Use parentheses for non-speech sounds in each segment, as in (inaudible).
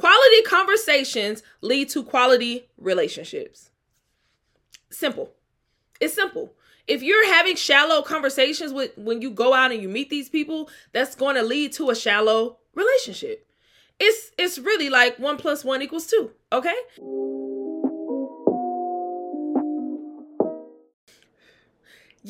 Quality conversations lead to quality relationships. Simple. It's simple. If you're having shallow conversations with when you go out and you meet these people, that's going to lead to a shallow relationship. It's it's really like one plus one equals two. Okay.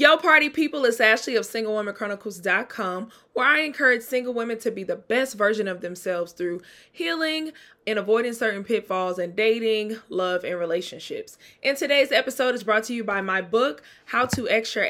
Yo, party people, it's Ashley of SingleWomanChronicles.com, where I encourage single women to be the best version of themselves through healing and avoiding certain pitfalls in dating, love, and relationships. And today's episode is brought to you by my book, How to X Your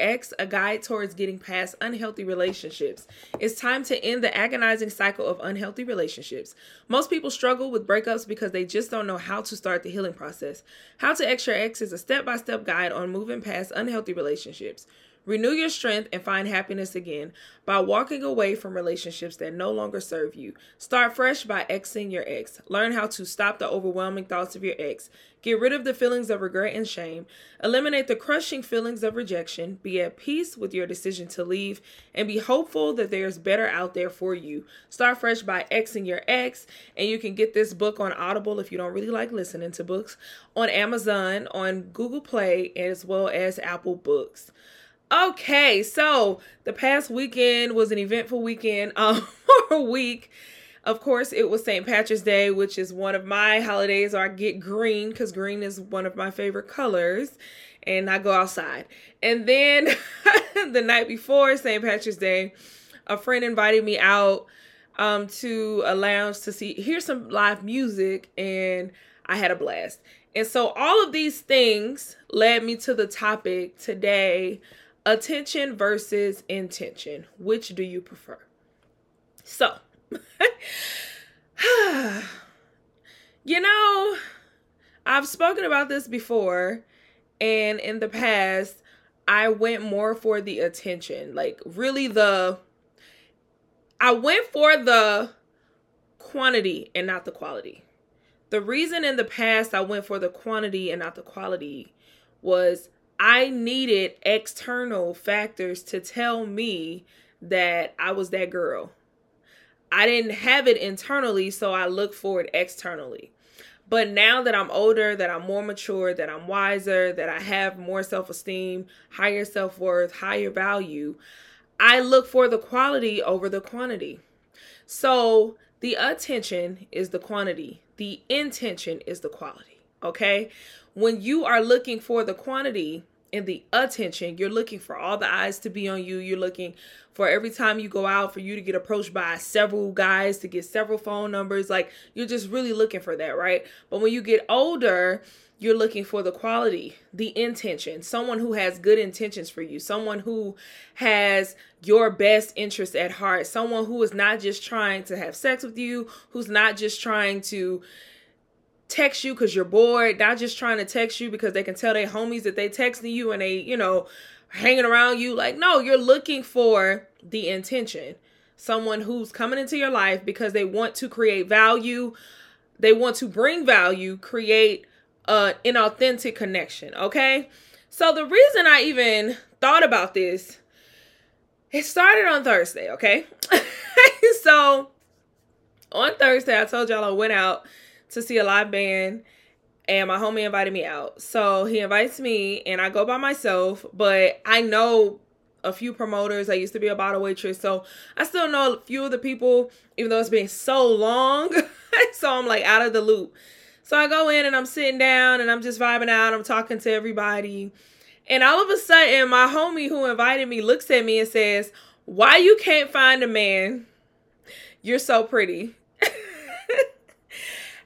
Guide Towards Getting Past Unhealthy Relationships. It's time to end the agonizing cycle of unhealthy relationships. Most people struggle with breakups because they just don't know how to start the healing process. How to X Your is a step by step guide on moving past unhealthy relationships. Renew your strength and find happiness again by walking away from relationships that no longer serve you. Start fresh by exing your ex. Learn how to stop the overwhelming thoughts of your ex. Get rid of the feelings of regret and shame. Eliminate the crushing feelings of rejection. Be at peace with your decision to leave and be hopeful that there's better out there for you. Start fresh by exing your ex. And you can get this book on Audible if you don't really like listening to books, on Amazon, on Google Play, as well as Apple Books. Okay, so the past weekend was an eventful weekend (laughs) um or week. Of course, it was St. Patrick's Day, which is one of my holidays. Or I get green because green is one of my favorite colors, and I go outside. And then (laughs) the night before St. Patrick's Day, a friend invited me out um to a lounge to see hear some live music, and I had a blast. And so all of these things led me to the topic today attention versus intention. Which do you prefer? So, (sighs) you know, I've spoken about this before, and in the past, I went more for the attention. Like, really, the. I went for the quantity and not the quality. The reason in the past I went for the quantity and not the quality was I needed external factors to tell me that I was that girl. I didn't have it internally, so I looked for it externally. But now that I'm older, that I'm more mature, that I'm wiser, that I have more self esteem, higher self worth, higher value, I look for the quality over the quantity. So the attention is the quantity, the intention is the quality. Okay. When you are looking for the quantity, and the attention. You're looking for all the eyes to be on you. You're looking for every time you go out for you to get approached by several guys to get several phone numbers. Like you're just really looking for that, right? But when you get older, you're looking for the quality, the intention, someone who has good intentions for you, someone who has your best interest at heart, someone who is not just trying to have sex with you, who's not just trying to text you because you're bored, not just trying to text you because they can tell their homies that they texting you and they, you know, hanging around you. Like, no, you're looking for the intention. Someone who's coming into your life because they want to create value. they want to bring value, create uh, an authentic connection. Okay. So the reason I even thought about this, it started on Thursday. Okay. (laughs) so on Thursday, I told y'all I went out to see a live band and my homie invited me out. So he invites me and I go by myself, but I know a few promoters. I used to be a bottle waitress, so I still know a few of the people, even though it's been so long. (laughs) so I'm like out of the loop. So I go in and I'm sitting down and I'm just vibing out. I'm talking to everybody. And all of a sudden, my homie who invited me looks at me and says, Why you can't find a man? You're so pretty.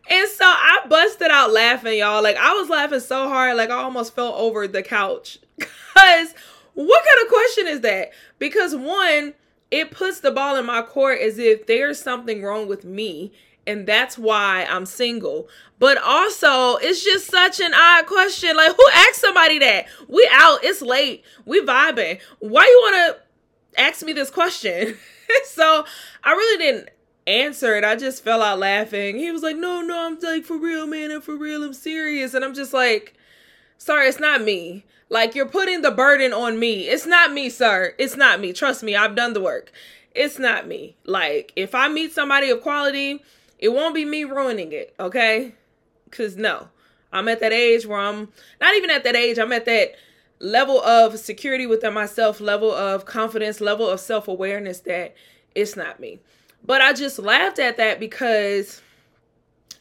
And so I busted out laughing, y'all. Like I was laughing so hard, like I almost fell over the couch. (laughs) Cause what kind of question is that? Because one, it puts the ball in my court as if there's something wrong with me and that's why I'm single. But also, it's just such an odd question. Like, who asked somebody that? We out, it's late, we vibing. Why you wanna ask me this question? (laughs) so I really didn't answer it. I just fell out laughing. He was like, No, no, I'm like for real, man, I'm for real, I'm serious. And I'm just like, sorry, it's not me. Like you're putting the burden on me. It's not me, sir. It's not me. Trust me, I've done the work. It's not me. Like if I meet somebody of quality it won't be me ruining it, okay? Cause no, I'm at that age where I'm not even at that age. I'm at that level of security within myself, level of confidence, level of self awareness that it's not me. But I just laughed at that because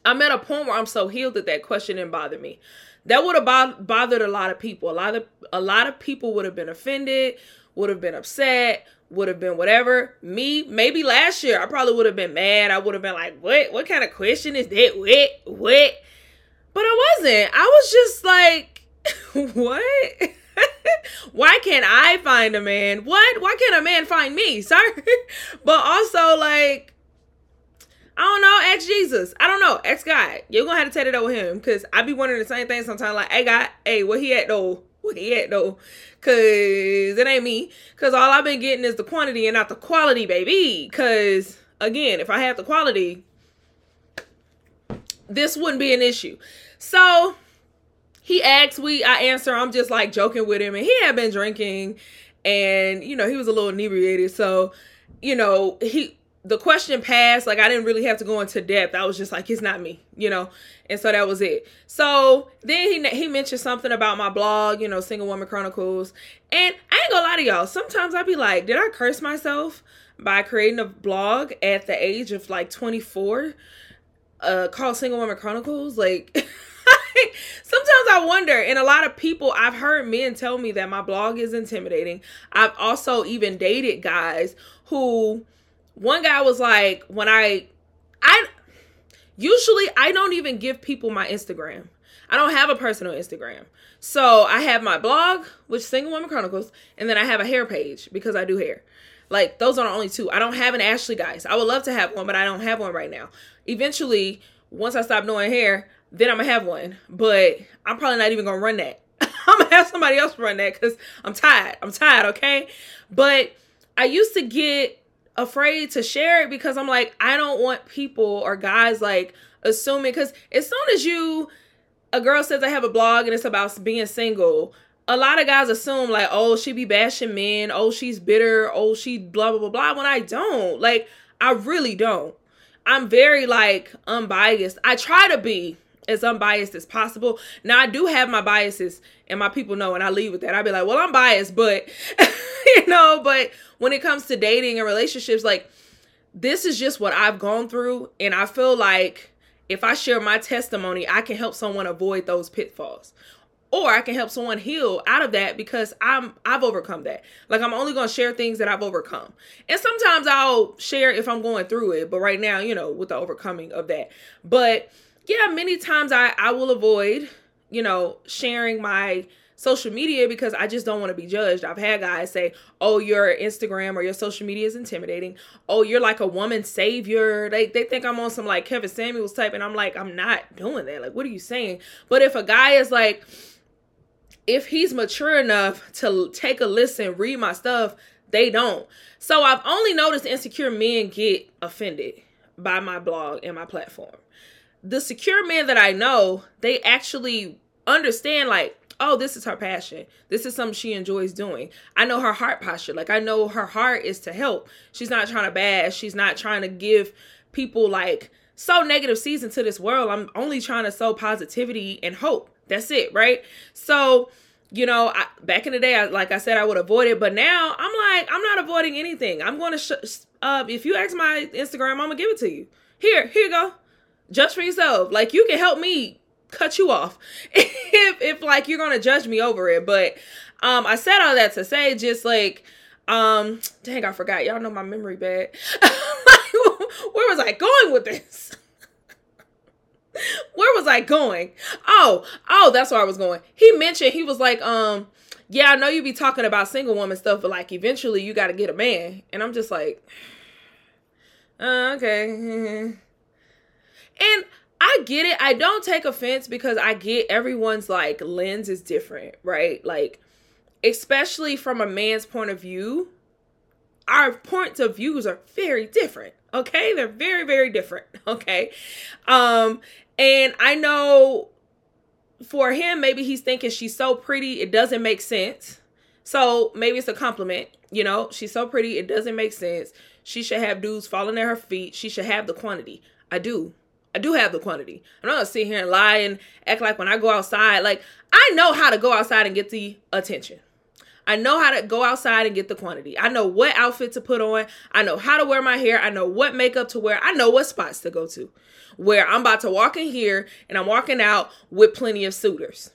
I'm at a point where I'm so healed that that question didn't bother me. That would have bo- bothered a lot of people. A lot of a lot of people would have been offended, would have been upset, would have been whatever. Me, maybe last year, I probably would have been mad. I would have been like, what? What kind of question is that? What? What? But I wasn't. I was just like, (laughs) what? (laughs) Why can't I find a man? What? Why can't a man find me? Sorry. (laughs) but also, like, I don't know. Ex Jesus. I don't know. Ex God. You're gonna have to take it with him because I be wondering the same thing sometimes. Like, hey, God, hey, where he at though? Where he at though? Cause it ain't me. Cause all I've been getting is the quantity and not the quality, baby. Cause again, if I had the quality, this wouldn't be an issue. So he asks, we I answer. I'm just like joking with him, and he had been drinking, and you know he was a little inebriated. So you know he the question passed like i didn't really have to go into depth i was just like it's not me you know and so that was it so then he he mentioned something about my blog you know single woman chronicles and i ain't gonna lie to y'all sometimes i'd be like did i curse myself by creating a blog at the age of like 24 uh called single woman chronicles like (laughs) (laughs) sometimes I wonder, and a lot of people I've heard men tell me that my blog is intimidating. I've also even dated guys who one guy was like, when I, I, usually I don't even give people my Instagram. I don't have a personal Instagram. So I have my blog, which Single Woman Chronicles, and then I have a hair page because I do hair. Like those are the only two. I don't have an Ashley guys. I would love to have one, but I don't have one right now. Eventually, once I stop doing hair, then I'm gonna have one. But I'm probably not even gonna run that. (laughs) I'm gonna have somebody else run that because I'm tired. I'm tired, okay? But I used to get afraid to share it because I'm like, I don't want people or guys like assuming because as soon as you a girl says I have a blog and it's about being single, a lot of guys assume like, oh, she be bashing men, oh, she's bitter, oh, she blah blah blah blah. When I don't, like, I really don't. I'm very like unbiased. I try to be as unbiased as possible. Now I do have my biases, and my people know, and I leave with that. I'd be like, well, I'm biased, but (laughs) you know, but when it comes to dating and relationships, like this is just what I've gone through. And I feel like if I share my testimony, I can help someone avoid those pitfalls. Or I can help someone heal out of that because I'm I've overcome that. Like I'm only gonna share things that I've overcome. And sometimes I'll share if I'm going through it, but right now, you know, with the overcoming of that. But yeah, many times I, I will avoid, you know, sharing my social media because I just don't want to be judged. I've had guys say, "Oh, your Instagram or your social media is intimidating. Oh, you're like a woman savior." They they think I'm on some like Kevin Samuels type and I'm like, "I'm not doing that." Like, what are you saying? But if a guy is like if he's mature enough to take a listen, read my stuff, they don't. So I've only noticed insecure men get offended by my blog and my platform. The secure men that I know, they actually understand like oh, this is her passion. This is something she enjoys doing. I know her heart posture. Like I know her heart is to help. She's not trying to bash. She's not trying to give people like so negative season to this world. I'm only trying to sow positivity and hope. That's it, right? So, you know, I, back in the day, I, like I said, I would avoid it, but now I'm like, I'm not avoiding anything. I'm going to, sh- uh, if you ask my Instagram, I'm gonna give it to you. Here, here you go. Just for yourself. Like you can help me cut you off (laughs) if if like you're gonna judge me over it. But um, I said all that to say just like um, dang, I forgot. Y'all know my memory bad. (laughs) where was I going with this? (laughs) where was I going? Oh, oh, that's where I was going. He mentioned he was like, um, yeah, I know you be talking about single woman stuff, but like eventually you got to get a man, and I'm just like, (sighs) uh, okay, and I get it. I don't take offense because I get everyone's like lens is different, right? Like, especially from a man's point of view, our points of views are very different. Okay, they're very, very different. (laughs) Okay, um, and I know for him, maybe he's thinking she's so pretty, it doesn't make sense. So maybe it's a compliment, you know, she's so pretty, it doesn't make sense. She should have dudes falling at her feet. She should have the quantity. I do. I do have the quantity. I'm not gonna sit here and lie and act like when I go outside, like I know how to go outside and get the attention. I know how to go outside and get the quantity. I know what outfit to put on. I know how to wear my hair. I know what makeup to wear. I know what spots to go to. Where I'm about to walk in here and I'm walking out with plenty of suitors.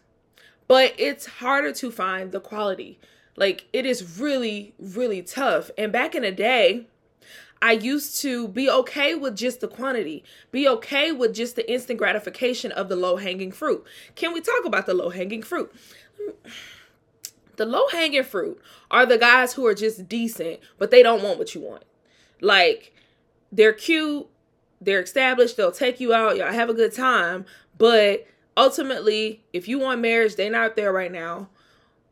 But it's harder to find the quality. Like it is really, really tough. And back in the day, I used to be okay with just the quantity, be okay with just the instant gratification of the low hanging fruit. Can we talk about the low hanging fruit? The low hanging fruit are the guys who are just decent, but they don't want what you want. Like, they're cute, they're established, they'll take you out, y'all have a good time, but ultimately, if you want marriage, they're not there right now,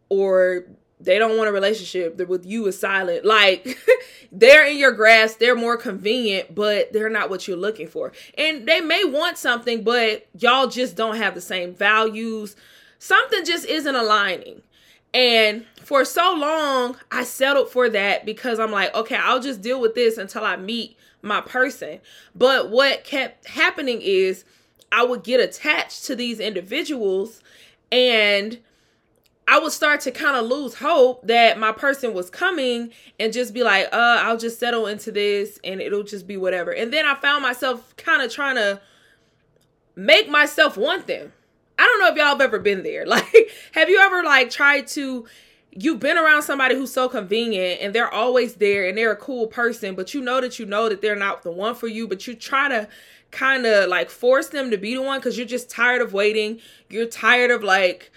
or they don't want a relationship with you is silent. Like (laughs) they're in your grasp they're more convenient but they're not what you're looking for. And they may want something but y'all just don't have the same values. Something just isn't aligning. And for so long i settled for that because i'm like okay i'll just deal with this until i meet my person. But what kept happening is i would get attached to these individuals and I would start to kind of lose hope that my person was coming and just be like, uh, I'll just settle into this and it'll just be whatever. And then I found myself kind of trying to make myself want them. I don't know if y'all have ever been there. (laughs) Like, have you ever like tried to you've been around somebody who's so convenient and they're always there and they're a cool person, but you know that you know that they're not the one for you, but you try to kind of like force them to be the one because you're just tired of waiting. You're tired of like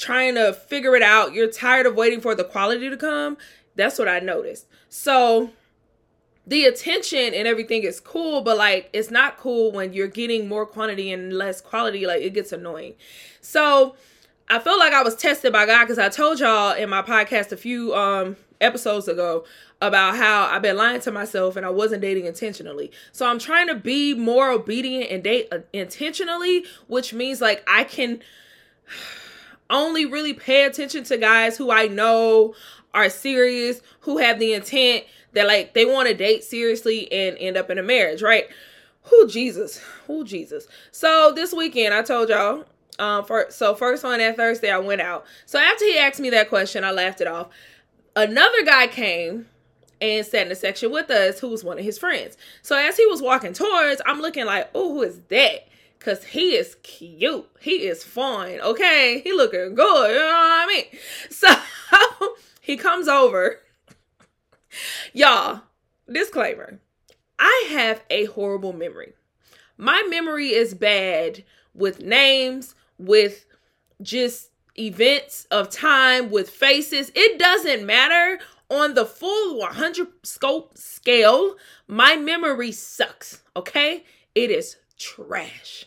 trying to figure it out, you're tired of waiting for the quality to come. That's what I noticed. So the attention and everything is cool, but like it's not cool when you're getting more quantity and less quality. Like it gets annoying. So I feel like I was tested by God because I told y'all in my podcast a few um episodes ago about how I've been lying to myself and I wasn't dating intentionally. So I'm trying to be more obedient and date uh, intentionally, which means like I can only really pay attention to guys who I know are serious, who have the intent that like they want to date seriously and end up in a marriage, right? Who Jesus, who Jesus. So this weekend I told y'all, um, for so first on that Thursday I went out. So after he asked me that question, I laughed it off. Another guy came and sat in the section with us who was one of his friends. So as he was walking towards, I'm looking like, oh, who is that? Cause he is cute. He is fun. Okay. He looking good. You know what I mean? (laughs) So he comes over. Y'all, disclaimer. I have a horrible memory. My memory is bad with names, with just events of time, with faces. It doesn't matter on the full 100 scope scale. My memory sucks. Okay. It is trash.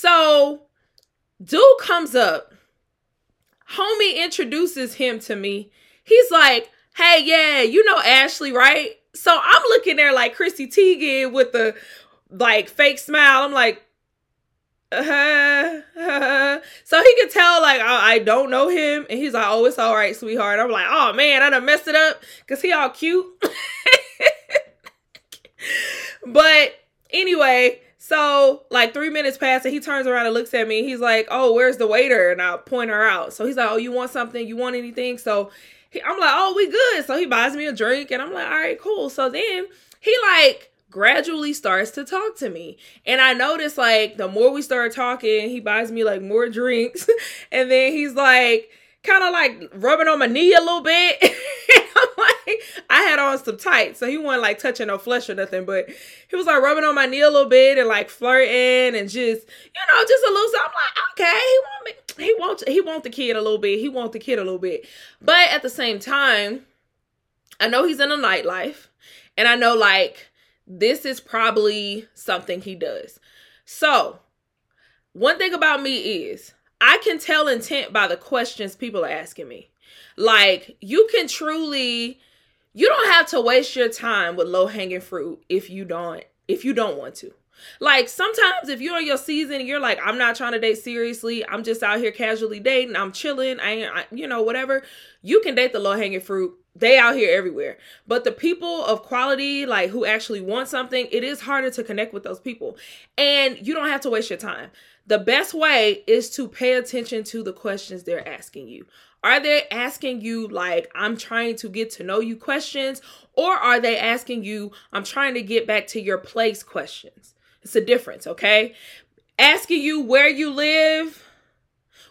So, dude comes up. Homie introduces him to me. He's like, hey, yeah, you know Ashley, right? So I'm looking there like Chrissy Teigen with the like fake smile. I'm like, uh, uh. so he could tell like I, I, don't know him, and he's like, "Oh, it's all right, sweetheart." I'm like, "Oh man, I done messed it up," cause he all cute. (laughs) but anyway, so like three minutes pass, and he turns around and looks at me. He's like, "Oh, where's the waiter?" And I point her out. So he's like, "Oh, you want something? You want anything?" So he, I'm like, "Oh, we good." So he buys me a drink, and I'm like, "All right, cool." So then he like gradually starts to talk to me. And I notice like the more we start talking, he buys me like more drinks. (laughs) and then he's like kind of like rubbing on my knee a little bit. (laughs) (laughs) Like, I had on some tights, so he wasn't like touching no flesh or nothing, but he was like rubbing on my knee a little bit and like flirting and just, you know, just a little. So I'm like, okay, he want me, he wants, he want the kid a little bit, he want the kid a little bit, but at the same time, I know he's in a nightlife, and I know like this is probably something he does. So, one thing about me is I can tell intent by the questions people are asking me. Like, you can truly you don't have to waste your time with low-hanging fruit if you don't if you don't want to. Like sometimes if you're in your season, you're like, I'm not trying to date seriously. I'm just out here casually dating. I'm chilling. I I, you know, whatever. You can date the low hanging fruit they out here everywhere but the people of quality like who actually want something it is harder to connect with those people and you don't have to waste your time the best way is to pay attention to the questions they're asking you are they asking you like i'm trying to get to know you questions or are they asking you i'm trying to get back to your place questions it's a difference okay asking you where you live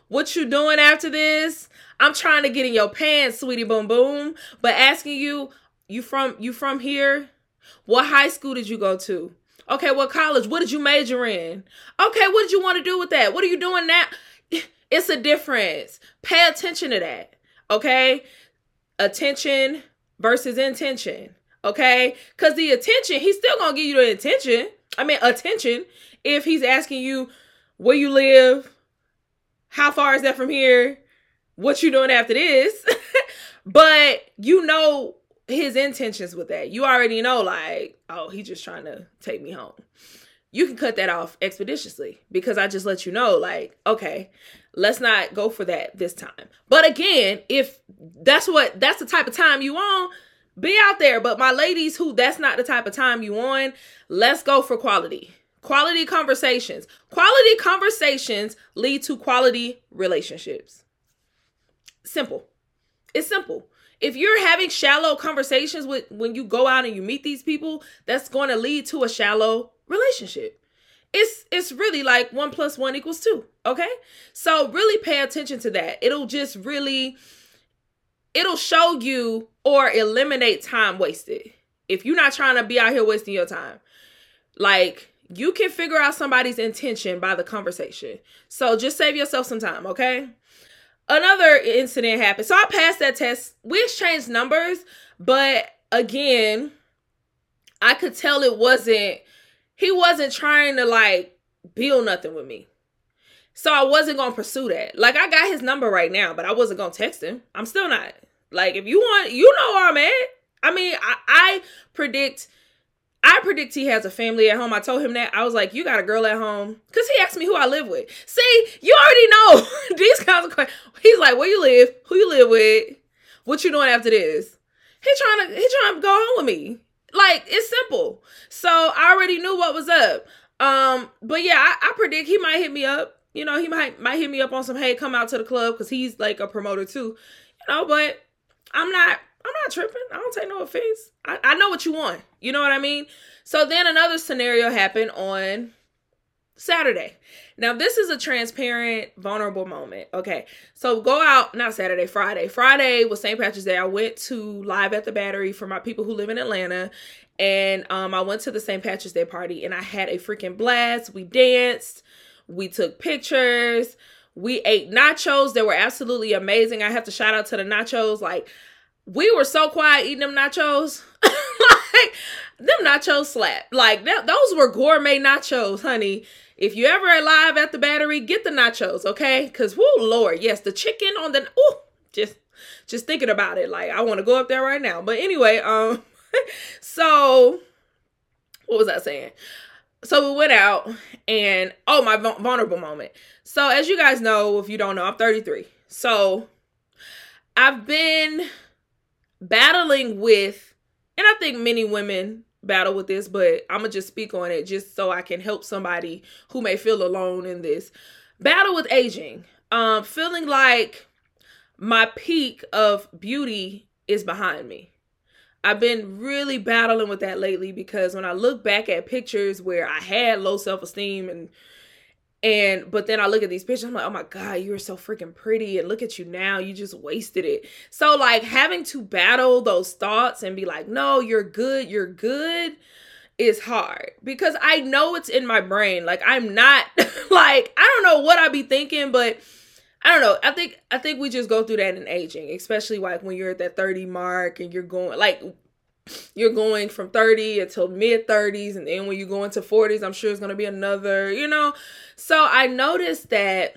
what you doing after this I'm trying to get in your pants, sweetie boom boom, but asking you, you from you from here? What high school did you go to? Okay, what college? What did you major in? Okay, what did you want to do with that? What are you doing now? It's a difference. Pay attention to that. Okay? Attention versus intention. Okay? Because the attention, he's still gonna give you the attention. I mean attention if he's asking you where you live, how far is that from here? what you doing after this (laughs) but you know his intentions with that you already know like oh he's just trying to take me home you can cut that off expeditiously because i just let you know like okay let's not go for that this time but again if that's what that's the type of time you on be out there but my ladies who that's not the type of time you on let's go for quality quality conversations quality conversations lead to quality relationships Simple. It's simple. If you're having shallow conversations with when you go out and you meet these people, that's going to lead to a shallow relationship. It's it's really like one plus one equals two. Okay. So really pay attention to that. It'll just really it'll show you or eliminate time wasted. If you're not trying to be out here wasting your time. Like you can figure out somebody's intention by the conversation. So just save yourself some time, okay? another incident happened. So I passed that test. We exchanged numbers, but again, I could tell it wasn't, he wasn't trying to like build nothing with me. So I wasn't to pursue that. Like I got his number right now, but I wasn't to text him. I'm still not. Like if you want, you know where I'm at. I mean, I, I predict I predict he has a family at home. I told him that. I was like, you got a girl at home. Because he asked me who I live with. See, you already know (laughs) these kinds of questions. He's like, where you live? Who you live with? What you doing after this? He trying to he trying to go home with me. Like, it's simple. So I already knew what was up. Um, but yeah, I, I predict he might hit me up. You know, he might might hit me up on some hey, come out to the club because he's like a promoter too. You know, but I'm not I'm not tripping. I don't take no offense. I, I know what you want. You know what I mean? So then another scenario happened on Saturday. Now, this is a transparent, vulnerable moment. Okay. So go out, not Saturday, Friday. Friday was St. Patrick's Day. I went to Live at the Battery for my people who live in Atlanta. And um, I went to the St. Patrick's Day party and I had a freaking blast. We danced, we took pictures, we ate nachos. They were absolutely amazing. I have to shout out to the nachos. Like, we were so quiet eating them nachos. (laughs) like them nachos slap. Like those were gourmet nachos, honey. If you ever alive at the battery, get the nachos, okay? Cause whoo lord, yes, the chicken on the oh just just thinking about it, like I want to go up there right now. But anyway, um, (laughs) so what was I saying? So we went out and oh my vulnerable moment. So as you guys know, if you don't know, I'm 33. So I've been battling with, and I think many women battle with this, but I'm gonna just speak on it just so I can help somebody who may feel alone in this. Battle with aging. Um, feeling like my peak of beauty is behind me. I've been really battling with that lately because when I look back at pictures where I had low self esteem and and but then I look at these pictures, I'm like, oh my God, you are so freaking pretty. And look at you now. You just wasted it. So like having to battle those thoughts and be like, no, you're good, you're good is hard because I know it's in my brain. Like I'm not (laughs) like I don't know what I'd be thinking, but I don't know. I think I think we just go through that in aging, especially like when you're at that 30 mark and you're going like you're going from 30 until mid 30s and then when you go into 40s i'm sure it's going to be another you know so i noticed that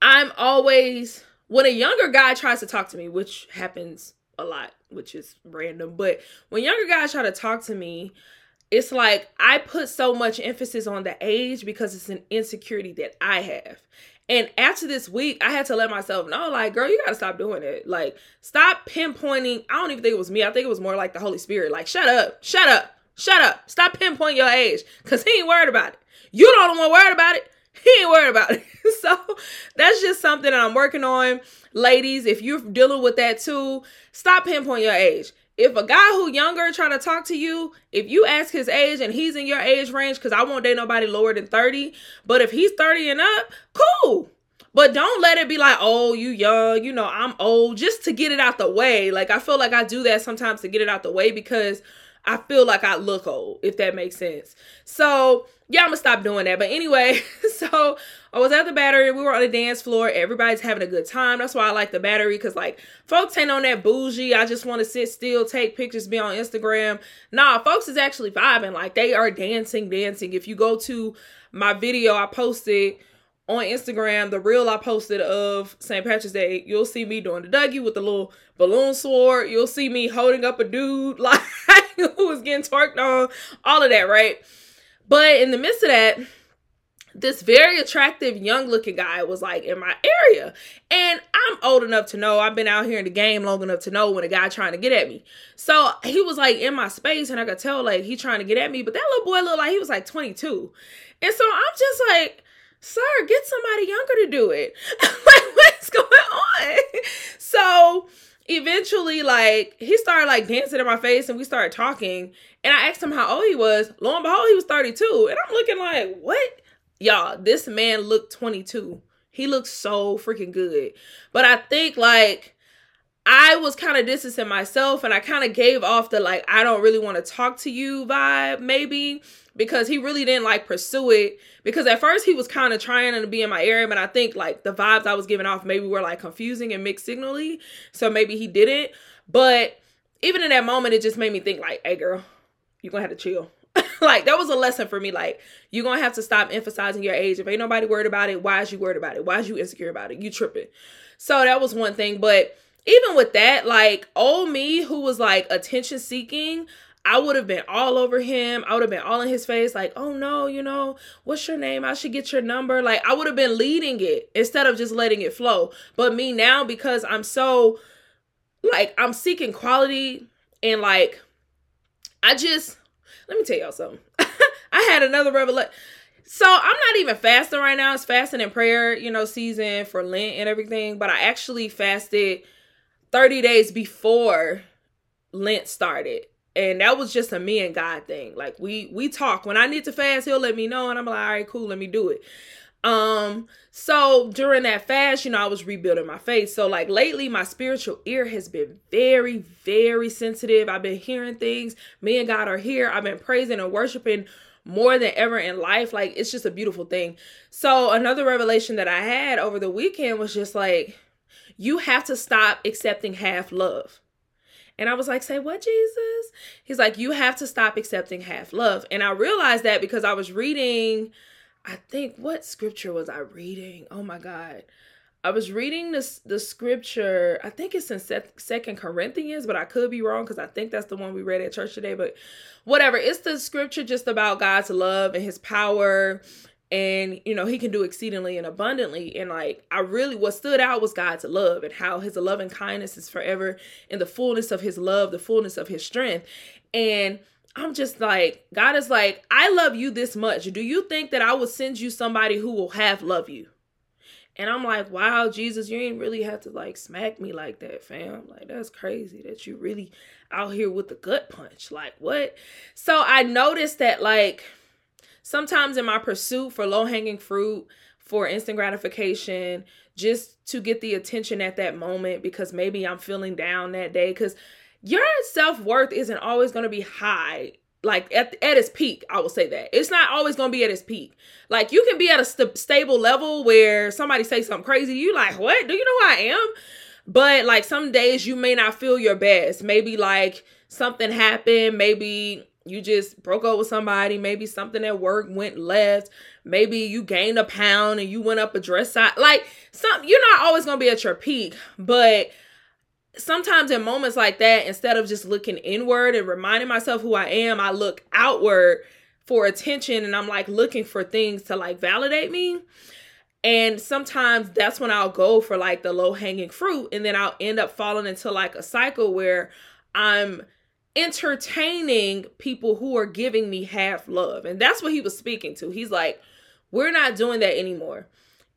i'm always when a younger guy tries to talk to me which happens a lot which is random but when younger guys try to talk to me it's like I put so much emphasis on the age because it's an insecurity that I have. And after this week, I had to let myself know, like, girl, you gotta stop doing it. Like, stop pinpointing. I don't even think it was me. I think it was more like the Holy Spirit. Like, shut up, shut up, shut up. Stop pinpointing your age. Cause he ain't worried about it. You don't want worried about it. He ain't worried about it. (laughs) so that's just something that I'm working on. Ladies, if you're dealing with that too, stop pinpointing your age if a guy who younger trying to talk to you, if you ask his age and he's in your age range, because I won't date nobody lower than 30, but if he's 30 and up, cool. But don't let it be like, oh, you young, you know, I'm old, just to get it out the way. Like I feel like I do that sometimes to get it out the way because I feel like I look old, if that makes sense. So yeah, I'm gonna stop doing that. But anyway, (laughs) so I was at the battery. We were on the dance floor. Everybody's having a good time. That's why I like the battery because like folks ain't on that bougie. I just want to sit still, take pictures, be on Instagram. Nah, folks is actually vibing. Like they are dancing, dancing. If you go to my video I posted on Instagram, the reel I posted of St. Patrick's Day, you'll see me doing the Dougie with the little balloon sword. You'll see me holding up a dude (laughs) like who was getting twerked on, all of that, right? But in the midst of that, this very attractive young looking guy was like in my area and i'm old enough to know i've been out here in the game long enough to know when a guy trying to get at me so he was like in my space and i could tell like he trying to get at me but that little boy looked like he was like 22 and so i'm just like sir, get somebody younger to do it. (laughs) like, what's going on? (laughs) So eventually, like, he started like dancing in my face and we started talking. And I asked him how old he was. Lo and behold, he was 32. And I'm looking like, what? Y'all, this man looked 22. He looked so freaking good. But I think like I was kind of distancing myself and I kind of gave off the like, I don't really want to talk to you vibe, maybe because he really didn't like pursue it. Because at first he was kind of trying to be in my area, but I think like the vibes I was giving off maybe were like confusing and mixed signally. So maybe he didn't. But even in that moment, it just made me think like, hey girl, you're gonna have to chill. (laughs) like that was a lesson for me. Like you're gonna have to stop emphasizing your age. If ain't nobody worried about it, why is you worried about it? Why is you insecure about it? You tripping. So that was one thing. But even with that, like old me who was like attention seeking, I would have been all over him. I would have been all in his face, like, oh no, you know, what's your name? I should get your number. Like, I would have been leading it instead of just letting it flow. But me now, because I'm so, like, I'm seeking quality and, like, I just, let me tell y'all something. (laughs) I had another revelation. So I'm not even fasting right now. It's fasting and prayer, you know, season for Lent and everything. But I actually fasted 30 days before Lent started and that was just a me and God thing. Like we we talk. When I need to fast, he'll let me know, and I'm like, all right, cool, let me do it. Um, so during that fast, you know, I was rebuilding my faith. So like lately, my spiritual ear has been very, very sensitive. I've been hearing things. Me and God are here. I've been praising and worshiping more than ever in life. Like it's just a beautiful thing. So another revelation that I had over the weekend was just like, you have to stop accepting half love. And I was like, say what, Jesus? He's like, you have to stop accepting half love. And I realized that because I was reading, I think, what scripture was I reading? Oh my God. I was reading this the scripture. I think it's in Second Corinthians, but I could be wrong because I think that's the one we read at church today. But whatever, it's the scripture just about God's love and His power and you know he can do exceedingly and abundantly and like i really what stood out was god's love and how his loving kindness is forever in the fullness of his love the fullness of his strength and i'm just like god is like i love you this much. Do you think that i will send you somebody who will half love you? And i'm like wow jesus you ain't really have to like smack me like that fam. Like that's crazy that you really out here with the gut punch. Like what? So i noticed that like sometimes in my pursuit for low hanging fruit, for instant gratification, just to get the attention at that moment because maybe I'm feeling down that day. Because your self worth isn't always going to be high. Like at, at its peak, I will say that. It's not always going to be at its peak. Like you can be at a st- stable level where somebody say something crazy. You like, what? Do you know who I am? But like some days you may not feel your best. Maybe like something happened. Maybe you just broke up with somebody, maybe something at work went left, maybe you gained a pound and you went up a dress size. Like some you're not always gonna be at your peak, but sometimes in moments like that, instead of just looking inward and reminding myself who I am, I look outward for attention and I'm like looking for things to like validate me. And sometimes that's when I'll go for like the low hanging fruit and then I'll end up falling into like a cycle where I'm entertaining people who are giving me half love. And that's what he was speaking to. He's like, we're not doing that anymore.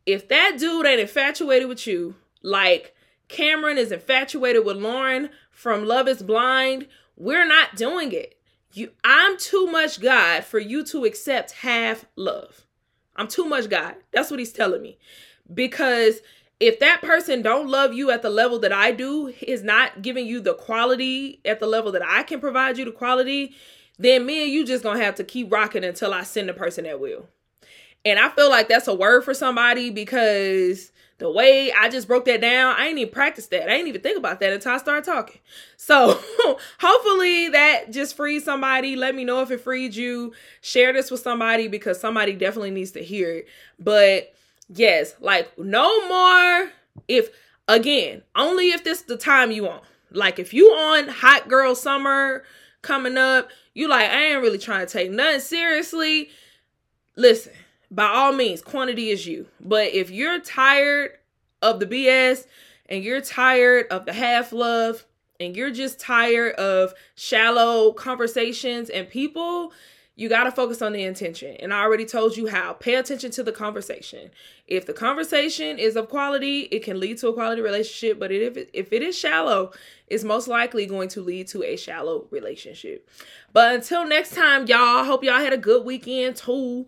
If that dude ain't infatuated with you, like Cameron is infatuated with Lauren from Love is Blind, we're not doing it. You I'm too much God for you to accept half love. I'm too much God. That's what he's telling me. Because if that person don't love you at the level that I do, is not giving you the quality at the level that I can provide you the quality, then me and you just gonna have to keep rocking until I send the person that will. And I feel like that's a word for somebody because the way I just broke that down, I ain't even practice that. I ain't even think about that until I started talking. So (laughs) hopefully that just frees somebody. Let me know if it freed you. Share this with somebody because somebody definitely needs to hear it. But Yes, like no more if again, only if this the time you on. Like if you on hot girl summer coming up, you like I ain't really trying to take nothing seriously. Listen, by all means, quantity is you. But if you're tired of the BS and you're tired of the half love and you're just tired of shallow conversations and people, you got to focus on the intention. And I already told you how. Pay attention to the conversation. If the conversation is of quality, it can lead to a quality relationship. But if it, if it is shallow, it's most likely going to lead to a shallow relationship. But until next time, y'all, hope y'all had a good weekend too.